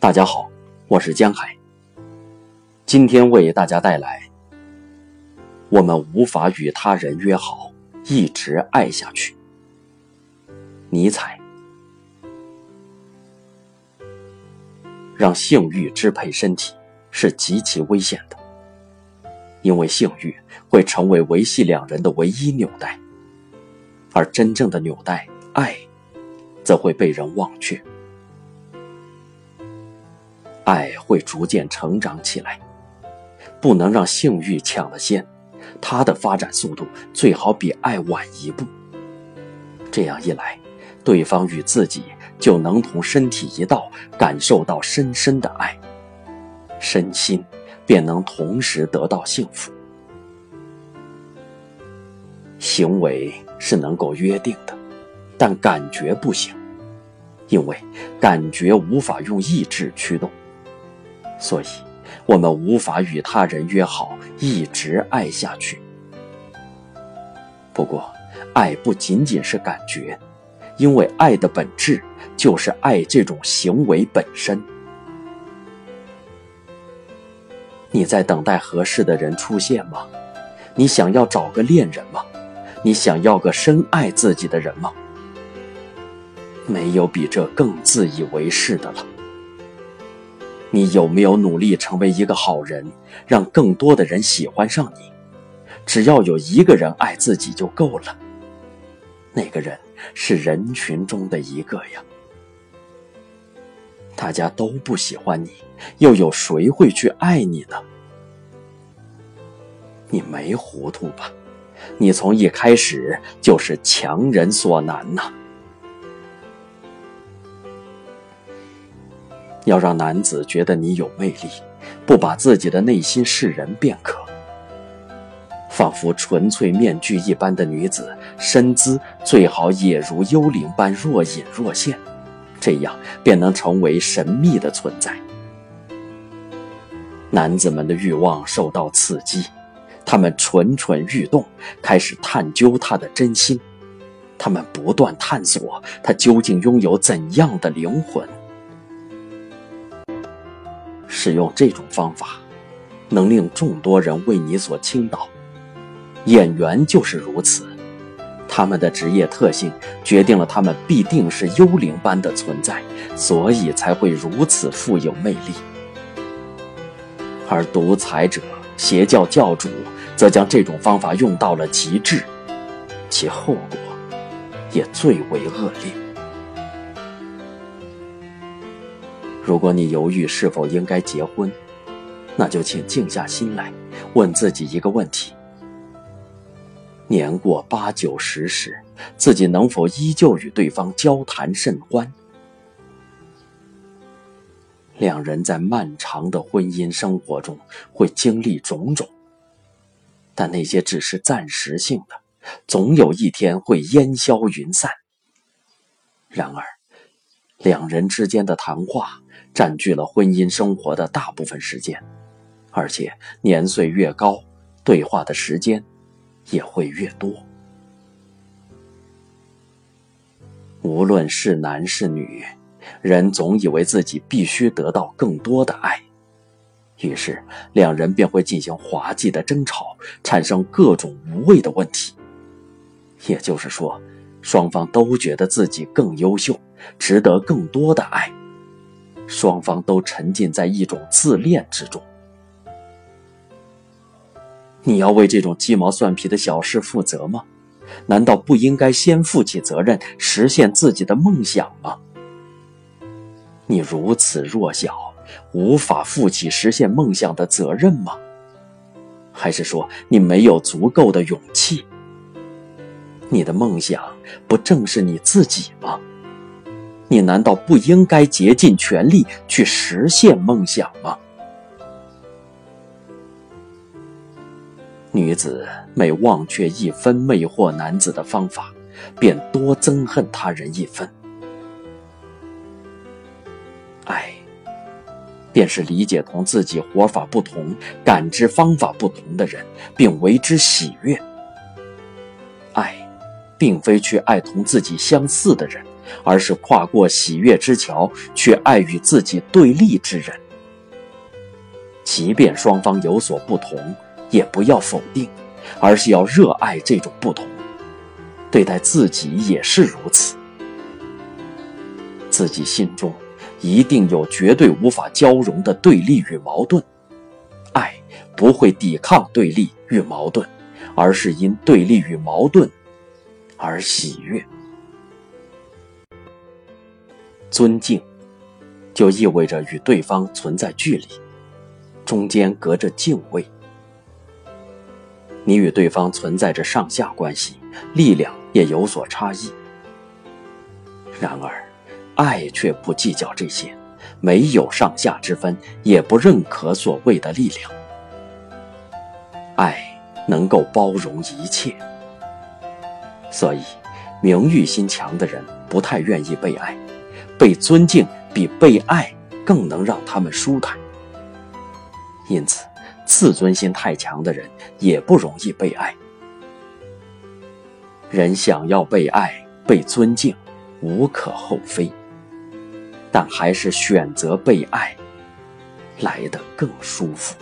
大家好，我是江海。今天为大家带来：我们无法与他人约好一直爱下去。尼采。让性欲支配身体是极其危险的，因为性欲会成为维系两人的唯一纽带，而真正的纽带——爱，则会被人忘却。爱会逐渐成长起来，不能让性欲抢了先，它的发展速度最好比爱晚一步。这样一来，对方与自己就能同身体一道感受到深深的爱，身心便能同时得到幸福。行为是能够约定的，但感觉不行，因为感觉无法用意志驱动。所以，我们无法与他人约好一直爱下去。不过，爱不仅仅是感觉，因为爱的本质就是爱这种行为本身。你在等待合适的人出现吗？你想要找个恋人吗？你想要个深爱自己的人吗？没有比这更自以为是的了。你有没有努力成为一个好人，让更多的人喜欢上你？只要有一个人爱自己就够了。那个人是人群中的一个呀。大家都不喜欢你，又有谁会去爱你呢？你没糊涂吧？你从一开始就是强人所难呐。要让男子觉得你有魅力，不把自己的内心示人便可。仿佛纯粹面具一般的女子，身姿最好也如幽灵般若隐若现，这样便能成为神秘的存在。男子们的欲望受到刺激，他们蠢蠢欲动，开始探究她的真心，他们不断探索她究竟拥有怎样的灵魂。使用这种方法，能令众多人为你所倾倒。演员就是如此，他们的职业特性决定了他们必定是幽灵般的存在，所以才会如此富有魅力。而独裁者、邪教教主则将这种方法用到了极致，其后果也最为恶劣。如果你犹豫是否应该结婚，那就请静下心来，问自己一个问题：年过八九十时，自己能否依旧与对方交谈甚欢？两人在漫长的婚姻生活中会经历种种，但那些只是暂时性的，总有一天会烟消云散。然而，两人之间的谈话。占据了婚姻生活的大部分时间，而且年岁越高，对话的时间也会越多。无论是男是女，人总以为自己必须得到更多的爱，于是两人便会进行滑稽的争吵，产生各种无谓的问题。也就是说，双方都觉得自己更优秀，值得更多的爱。双方都沉浸在一种自恋之中。你要为这种鸡毛蒜皮的小事负责吗？难道不应该先负起责任，实现自己的梦想吗？你如此弱小，无法负起实现梦想的责任吗？还是说你没有足够的勇气？你的梦想不正是你自己吗？你难道不应该竭尽全力去实现梦想吗？女子每忘却一分魅惑男子的方法，便多憎恨他人一分。爱，便是理解同自己活法不同、感知方法不同的人，并为之喜悦。爱，并非去爱同自己相似的人。而是跨过喜悦之桥去爱与自己对立之人。即便双方有所不同，也不要否定，而是要热爱这种不同。对待自己也是如此。自己心中一定有绝对无法交融的对立与矛盾，爱不会抵抗对立与矛盾，而是因对立与矛盾而喜悦。尊敬，就意味着与对方存在距离，中间隔着敬畏。你与对方存在着上下关系，力量也有所差异。然而，爱却不计较这些，没有上下之分，也不认可所谓的力量。爱能够包容一切，所以，名誉心强的人不太愿意被爱。被尊敬比被爱更能让他们舒坦，因此，自尊心太强的人也不容易被爱。人想要被爱、被尊敬，无可厚非，但还是选择被爱来得更舒服。